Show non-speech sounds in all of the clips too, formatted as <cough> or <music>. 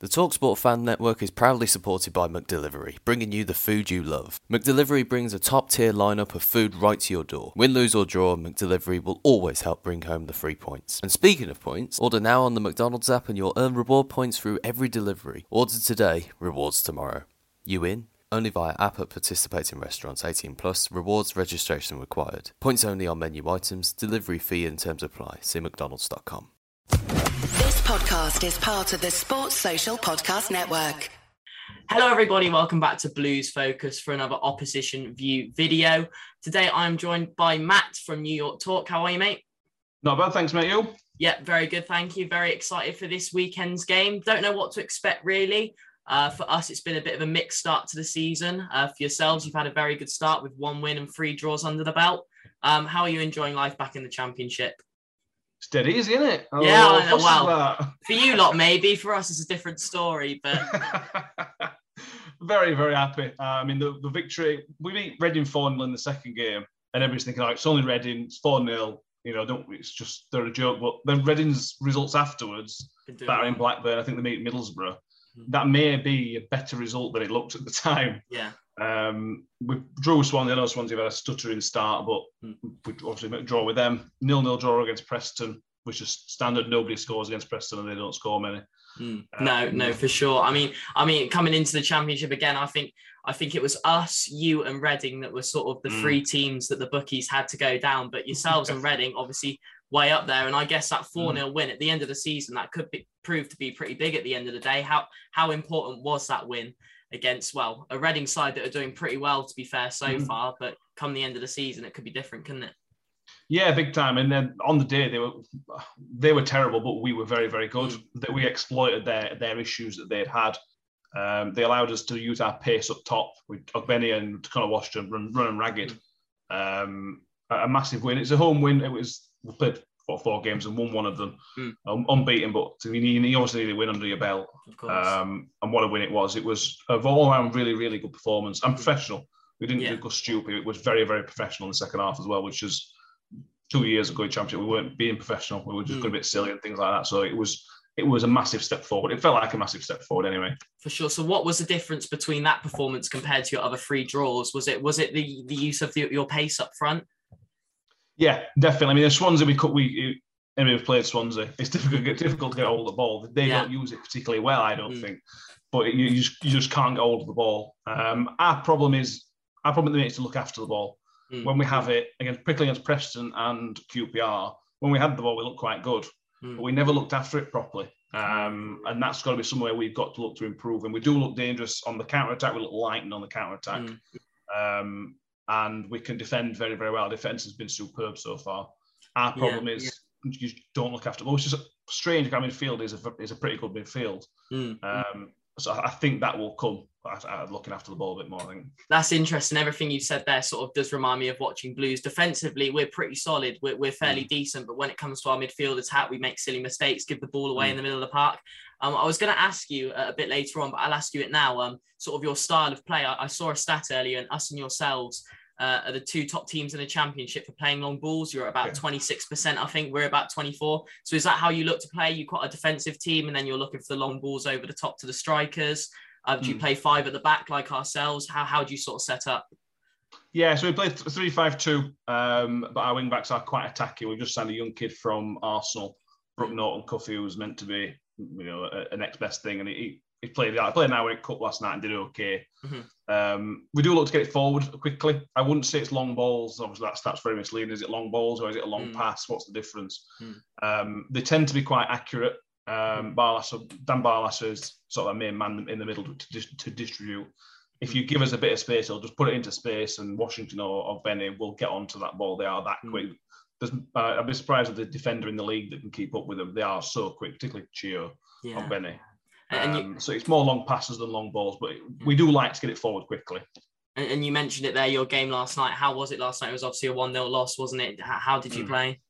The Talksport Fan Network is proudly supported by McDelivery, bringing you the food you love. McDelivery brings a top tier lineup of food right to your door. Win, lose, or draw, McDelivery will always help bring home the free points. And speaking of points, order now on the McDonald's app and you'll earn reward points through every delivery. Order today, rewards tomorrow. You in? Only via app at participating restaurants 18 plus. Rewards registration required. Points only on menu items. Delivery fee and terms apply. See mcdonalds.com. This podcast is part of the Sports Social Podcast Network. Hello, everybody. Welcome back to Blues Focus for another opposition view video. Today, I'm joined by Matt from New York Talk. How are you, mate? Not bad, thanks, mate. You? Yeah, very good. Thank you. Very excited for this weekend's game. Don't know what to expect, really. Uh, for us, it's been a bit of a mixed start to the season. Uh, for yourselves, you've had a very good start with one win and three draws under the belt. Um, how are you enjoying life back in the championship? It's dead easy, isn't it? Oh, yeah, I know. Well, <laughs> for you lot, maybe. For us, it's a different story. But <laughs> very, very happy. Uh, I mean, the, the victory, we beat Reading 4 0 in the second game, and everybody's thinking, like, it's only Reading, it's 4 0. You know, don't it's just they're a joke. But then Reading's results afterwards, battering Blackburn, I think they meet Middlesbrough. Mm-hmm. That may be a better result than it looked at the time. Yeah. Um, we drew with Swansea. I know Swansea had a stuttering start, but mm. we obviously draw with them. Nil nil draw against Preston, which is standard. Nobody scores against Preston, and they don't score many. Mm. No, no, for sure. I mean, I mean, coming into the championship again, I think, I think it was us, you, and Reading that were sort of the mm. three teams that the bookies had to go down. But yourselves and <laughs> Reading, obviously, way up there. And I guess that 4 0 mm. win at the end of the season, that could be, prove to be pretty big at the end of the day. How how important was that win against, well, a Reading side that are doing pretty well, to be fair, so mm. far. But come the end of the season, it could be different, couldn't it? Yeah, big time. And then on the day they were they were terrible, but we were very very good. Mm. That we exploited their their issues that they'd had. Um, they allowed us to use our pace up top with Ogbene and Conor Washington run, running ragged. Mm. Um, a massive win. It's a home win. It was we played four, four games and won one of them, mm. um, unbeaten. But you, you obviously need a win under your belt. Um, and what a win it was! It was a all-round really, really good performance and professional. We didn't yeah. go stupid. It was very, very professional in the second half as well, which is two years ago in championship. We weren't being professional. We were just mm. going a bit silly and things like that. So it was it was a massive step forward. It felt like a massive step forward anyway. For sure. So what was the difference between that performance compared to your other three draws? Was it was it the the use of the, your pace up front? Yeah, definitely. I mean, the Swansea we cut we anybody who's played Swansea, it's difficult difficult to get hold of the ball. They yeah. don't use it particularly well, I don't mm. think. But you, you, just, you just can't get hold of the ball. Um, our problem is our problem is to look after the ball. Mm. When we have it against particularly against Preston and QPR, when we had the ball, we looked quite good, mm. but we never looked after it properly. Um, and that's got to be somewhere we've got to look to improve. And we do look dangerous on the counter attack. We look lightened on the counter attack. Mm. Um, and we can defend very, very well. Defense has been superb so far. Our problem yeah, is yeah. you don't look after. Well, it's just strange. Mean, midfield is a is a pretty good midfield. Mm. Um, so I think that will come. Looking after the ball a bit more, I think that's interesting. Everything you said there sort of does remind me of watching Blues. Defensively, we're pretty solid. We're, we're fairly mm. decent, but when it comes to our midfielders, how we make silly mistakes, give the ball away mm. in the middle of the park. Um, I was going to ask you a bit later on, but I'll ask you it now. Um, sort of your style of play. I, I saw a stat earlier, and us and yourselves uh, are the two top teams in the championship for playing long balls. You're about 26%, I think. We're about 24. So is that how you look to play? You quite a defensive team, and then you're looking for the long balls over the top to the strikers. Uh, do you mm. play five at the back like ourselves? How how do you sort of set up? Yeah, so we play three five two, um, but our wing backs are quite attacking. We've just signed a young kid from Arsenal, Brooke Norton-Cuffy, was meant to be you know a, a next best thing, and he, he played. I played now in Cup last night and did okay. Mm-hmm. Um, we do look to get it forward quickly. I wouldn't say it's long balls. Obviously, that that's very misleading. Is it long balls or is it a long mm. pass? What's the difference? Mm. Um, they tend to be quite accurate. Um, Barlaser, Dan Barlaser is sort of a main man in the middle to, to distribute. If you give us a bit of space, he'll just put it into space, and Washington or, or Benny will get onto that ball. They are that mm. quick. There's, uh, I'd be surprised with the defender in the league that can keep up with them. They are so quick, particularly Chio yeah. or Benny. Um, you, so it's more long passes than long balls, but we do like to get it forward quickly. And, and, you mentioned it there, your game last night. How was it last night? It was obviously a 1 0 loss, wasn't it? How, did you mm. play?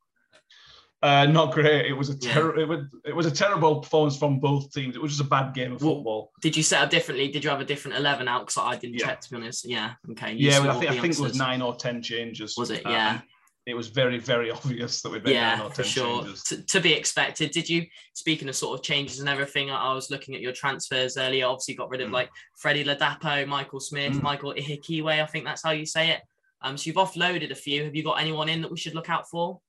Uh, not great. It was a ter- yeah. it, was, it was a terrible performance from both teams. It was just a bad game of football. Did you set up differently? Did you have a different eleven out? Because I didn't yeah. check to be honest. Yeah. Okay. You yeah, I think I think it was nine or ten changes. Was it? Yeah. Um, it was very very <laughs> obvious that we made yeah, nine or ten for sure. changes. To, be expected. Did you? Speaking of sort of changes and everything, I was looking at your transfers earlier. Obviously, got rid of mm. like Freddie Ladapo, Michael Smith, mm. Michael Ihiekwe. I think that's how you say it. Um, so you've offloaded a few. Have you got anyone in that we should look out for?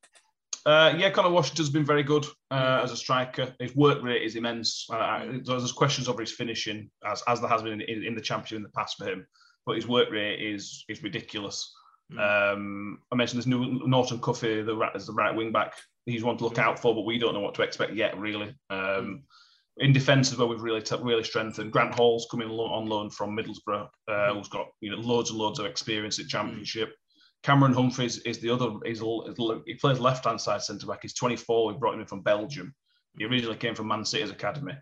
Uh, yeah, Conor Washington's been very good uh, as a striker. His work rate is immense. Uh, there's questions over his finishing, as, as there has been in, in, the championship in the past for him, but his work rate is is ridiculous. Mm. Um, I mentioned this new Norton Cuffy, the as the right wing back. He's one to look out for, but we don't know what to expect yet, really. Um, in defence as well, we've really really strengthened. Grant Hall's coming on loan from Middlesbrough, uh, who's got you know loads and loads of experience at Championship. Cameron Humphreys is the other. He's, he plays left hand side centre back. He's 24. We brought him in from Belgium. He originally came from Man City's academy,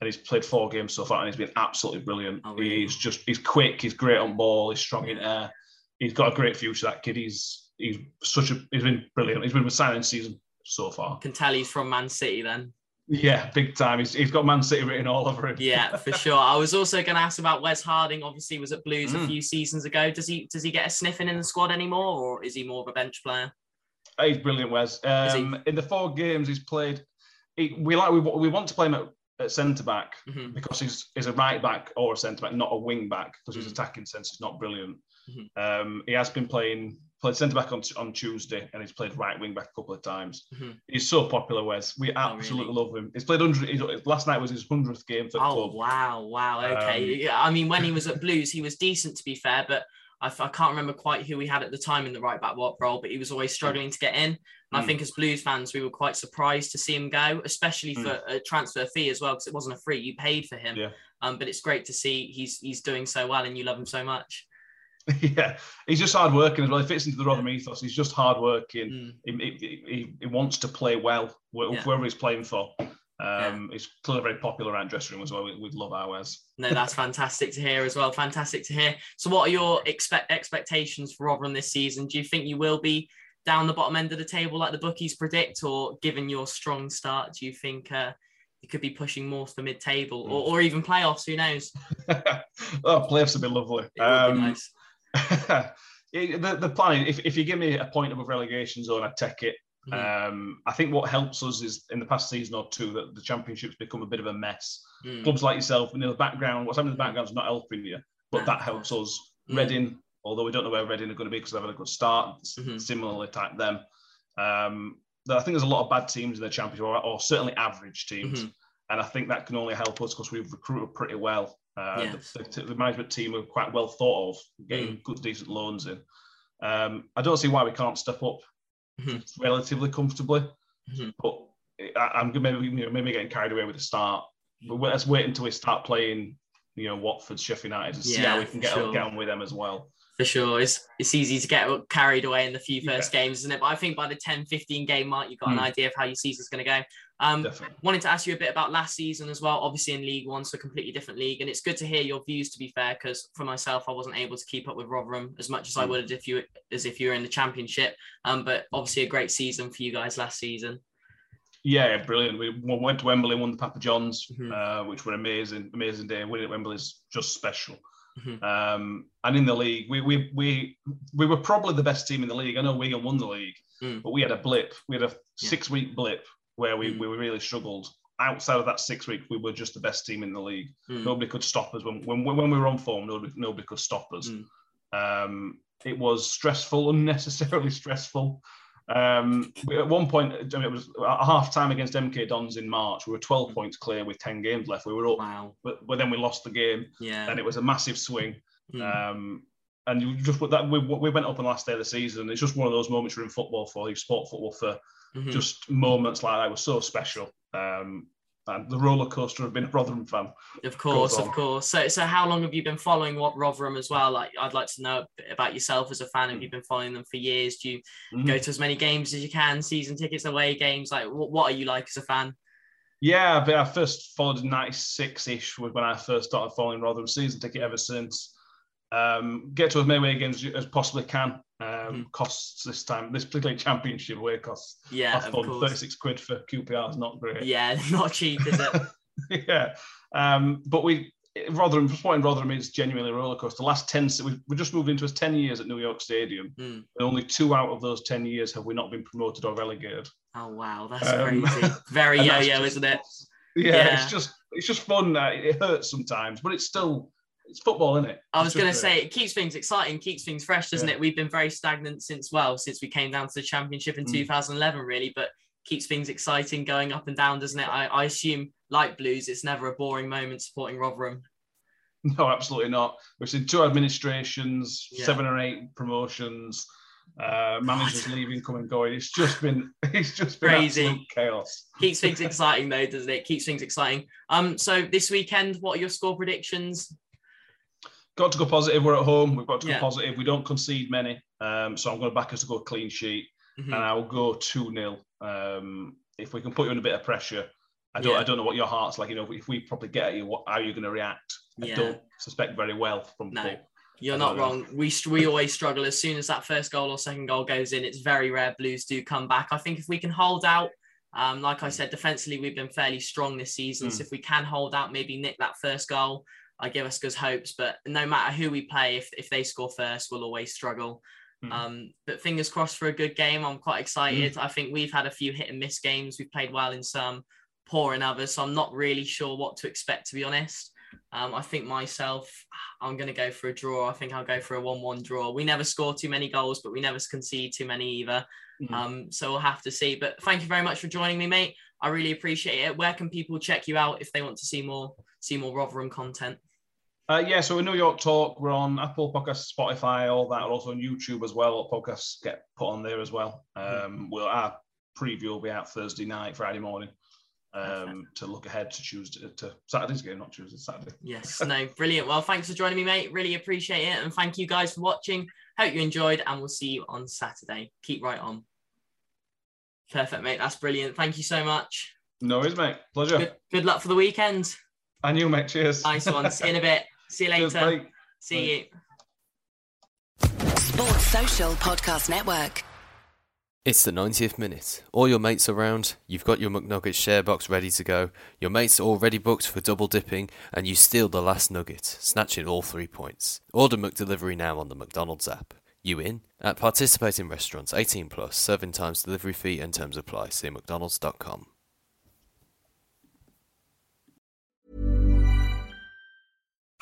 and he's played four games so far, and he's been absolutely brilliant. Oh, really? He's just he's quick. He's great on ball. He's strong in air. He's got a great future. That kid. He's he's such a he's been brilliant. He's been a signing season so far. Can tell he's from Man City then. Yeah, big time. He's, he's got Man City written all over him. Yeah, for <laughs> sure. I was also going to ask about Wes Harding. Obviously, was at Blues mm. a few seasons ago. Does he does he get a sniffing in the squad anymore, or is he more of a bench player? He's brilliant, Wes. Um, in the four games he's played, he, we like we, we want to play him at, at centre back mm-hmm. because he's he's a right back or a centre back, not a wing back, because mm-hmm. his attacking sense is not brilliant. Mm-hmm. Um, he has been playing played centre back on, on Tuesday and he's played right wing back a couple of times. Mm-hmm. He's so popular, Wes. We absolutely oh, really? love him. He's played 100, last night was his 100th game for the oh, club. wow, wow. Okay. Um, I mean, when he was at Blues, he was decent to be fair, but I, I, can't remember quite who he had at the time in the right back role, but he was always struggling to get in. And mm. I think as Blues fans, we were quite surprised to see him go, especially for mm. a transfer fee as well, because it wasn't a free. You paid for him. Yeah. Um, but it's great to see he's he's doing so well and you love him so much. <laughs> yeah, he's just hard working as well. He fits into the Rotherham ethos. He's just hard working. Mm. He, he, he, wants to play well wherever yeah. he's playing for. Um, yeah. He's clearly very popular around dressing room as well. We, we love ours. No, that's fantastic to hear as well. Fantastic to hear. So, what are your expect expectations for Rotherham this season? Do you think you will be down the bottom end of the table like the bookies predict, or given your strong start, do you think uh, you could be pushing more for mid-table mm. or, or even playoffs? Who knows? <laughs> oh, playoffs would be lovely. Um, be nice. <laughs> the, the plan, if, if you give me a point above relegation zone, I'd take it. Mm. Um, I think what helps us is in the past season or two that the championships become a bit of a mess. Mm. Clubs like yourself, in the background, what's happening in the background is not helping you, but that helps us. Mm. Reading, although we don't know where Reading are going to be because they've had a good start, mm-hmm. similarly type them. Um, I think there's a lot of bad teams in the championship, or, or certainly average teams, mm-hmm. and I think that can only help us because we've recruited pretty well. Uh, yes. the, the, management team are quite well thought of, getting mm. good, decent loans in. Um, I don't see why we can't step up mm-hmm. relatively comfortably, mm-hmm. but I, am maybe you know, maybe getting carried away with the start. But let's wait until we start playing, you know, Watford, Sheffield United, and see how we can get, sure. get on with them as well for sure. It's it's easy to get carried away in the few first yeah. games, isn't it? But I think by the 10, 15 game mark, you've got mm. an hmm. idea of how your season's going to go. Um, Definitely. wanted to ask you a bit about last season as well. Obviously in League One, so a completely different league, and it's good to hear your views. To be fair, because for myself, I wasn't able to keep up with Rotherham as much as mm. I hmm. would if you as if you were in the Championship. Um, but obviously a great season for you guys last season. Yeah, brilliant. We went to Wembley, won the Papa Johns, mm-hmm. uh, which were amazing, amazing day. Winning at Wembley is just special. Mm-hmm. Um, and in the league, we, we we we were probably the best team in the league. I know Wigan won the league, mm. but we had a blip. We had a six week blip where we, mm. we really struggled. Outside of that six weeks, we were just the best team in the league. Mm. Nobody could stop us when, when when we were on form. Nobody nobody could stop us. Mm. Um, it was stressful, <laughs> unnecessarily stressful. Um, at one point, it was a half time against MK Dons in March. We were 12 mm. points clear with 10 games left. We were up, wow. but, but then we lost the game. Yeah. And it was a massive swing. Mm. Um, and you just put that we, we went up on the last day of the season. It's just one of those moments you're in football for, you sport football for mm-hmm. just moments like that. It was so special. Um, and the roller coaster of being a Rotherham fan. Of course, of course. So, so how long have you been following what Rotherham as well? Like, I'd like to know about yourself as a fan. Have you been following them for years? Do you mm. go to as many games as you can, season tickets, away games? Like, what, what are you like as a fan? Yeah, but I first followed '96 ish was when I first started following Rotherham. Season ticket ever since. Um, get to as many away games as possibly can. Um, mm. Costs this time, this particular championship away costs. Yeah, I thought 36 quid for QPR is not great. Yeah, <laughs> not cheap, is it? <laughs> yeah. Um, but we, Rotherham, supporting Rotherham is genuinely a roller coaster. The last 10, we, we just moved into his 10 years at New York Stadium. Mm. And only two out of those 10 years have we not been promoted or relegated. Oh, wow. That's um, crazy. <laughs> Very yo yo, isn't it? Yeah, yeah, it's just it's just fun. It hurts sometimes, but it's still it's football, isn't it? I was going to say it keeps things exciting, keeps things fresh, doesn't yeah. it? We've been very stagnant since well, since we came down to the championship in mm. 2011, really, but keeps things exciting, going up and down, doesn't it? I, I assume, like Blues, it's never a boring moment supporting Rotherham. <laughs> No, absolutely not. We've seen two administrations, yeah. seven or eight promotions, uh, managers leaving, coming, going. It's just been, <laughs> it's just been crazy chaos. Keeps things <laughs> exciting though, doesn't it? Keeps things exciting. Um, so this weekend, what are your score predictions? Got to go positive. We're at home. We've got to go yeah. positive. We don't concede many. Um, so I'm going to back us to go clean sheet, mm-hmm. and I will go two 0 um, If we can put you in a bit of pressure, I don't. Yeah. I don't know what your heart's like. You know, if we probably get at you, what, how are you going to react? I don't suspect very well from. No. You're not wrong. We we always struggle as soon as that first goal or second goal goes in. It's very rare Blues do come back. I think if we can hold out, um, like I said, defensively we've been fairly strong this season. Mm. So if we can hold out, maybe nick that first goal, I give us good hopes. But no matter who we play, if, if they score first, we'll always struggle. Mm. Um, but fingers crossed for a good game. I'm quite excited. Mm. I think we've had a few hit and miss games. We've played well in some, poor in others. So I'm not really sure what to expect, to be honest. Um, I think myself, I'm going to go for a draw. I think I'll go for a 1 1 draw. We never score too many goals, but we never concede too many either. Mm. Um, so we'll have to see. But thank you very much for joining me, mate. I really appreciate it. Where can people check you out if they want to see more see more Rotherham content? Uh, yeah, so in New York Talk, we're on Apple Podcasts, Spotify, all that, also on YouTube as well. Podcasts get put on there as well. Um, we'll our preview will be out Thursday night, Friday morning. Um, to look ahead to Tuesday to Saturday's game, not Tuesday, Saturday. Yes, no, brilliant. Well, thanks for joining me, mate. Really appreciate it, and thank you guys for watching. Hope you enjoyed, and we'll see you on Saturday. Keep right on. Perfect, mate. That's brilliant. Thank you so much. No worries, mate. Pleasure. Good, good luck for the weekend. And you, mate. Cheers. Nice one. See you in a bit. See you later. Cheers, See bye. you. Sports Social Podcast Network. It's the 90th minute. All your mates are around, you've got your McNuggets share box ready to go, your mates are already booked for double dipping, and you steal the last nugget, snatching all three points. Order McDelivery now on the McDonald's app. You in? At participating restaurants, 18 plus, serving times, delivery fee, and terms apply. See McDonald's.com.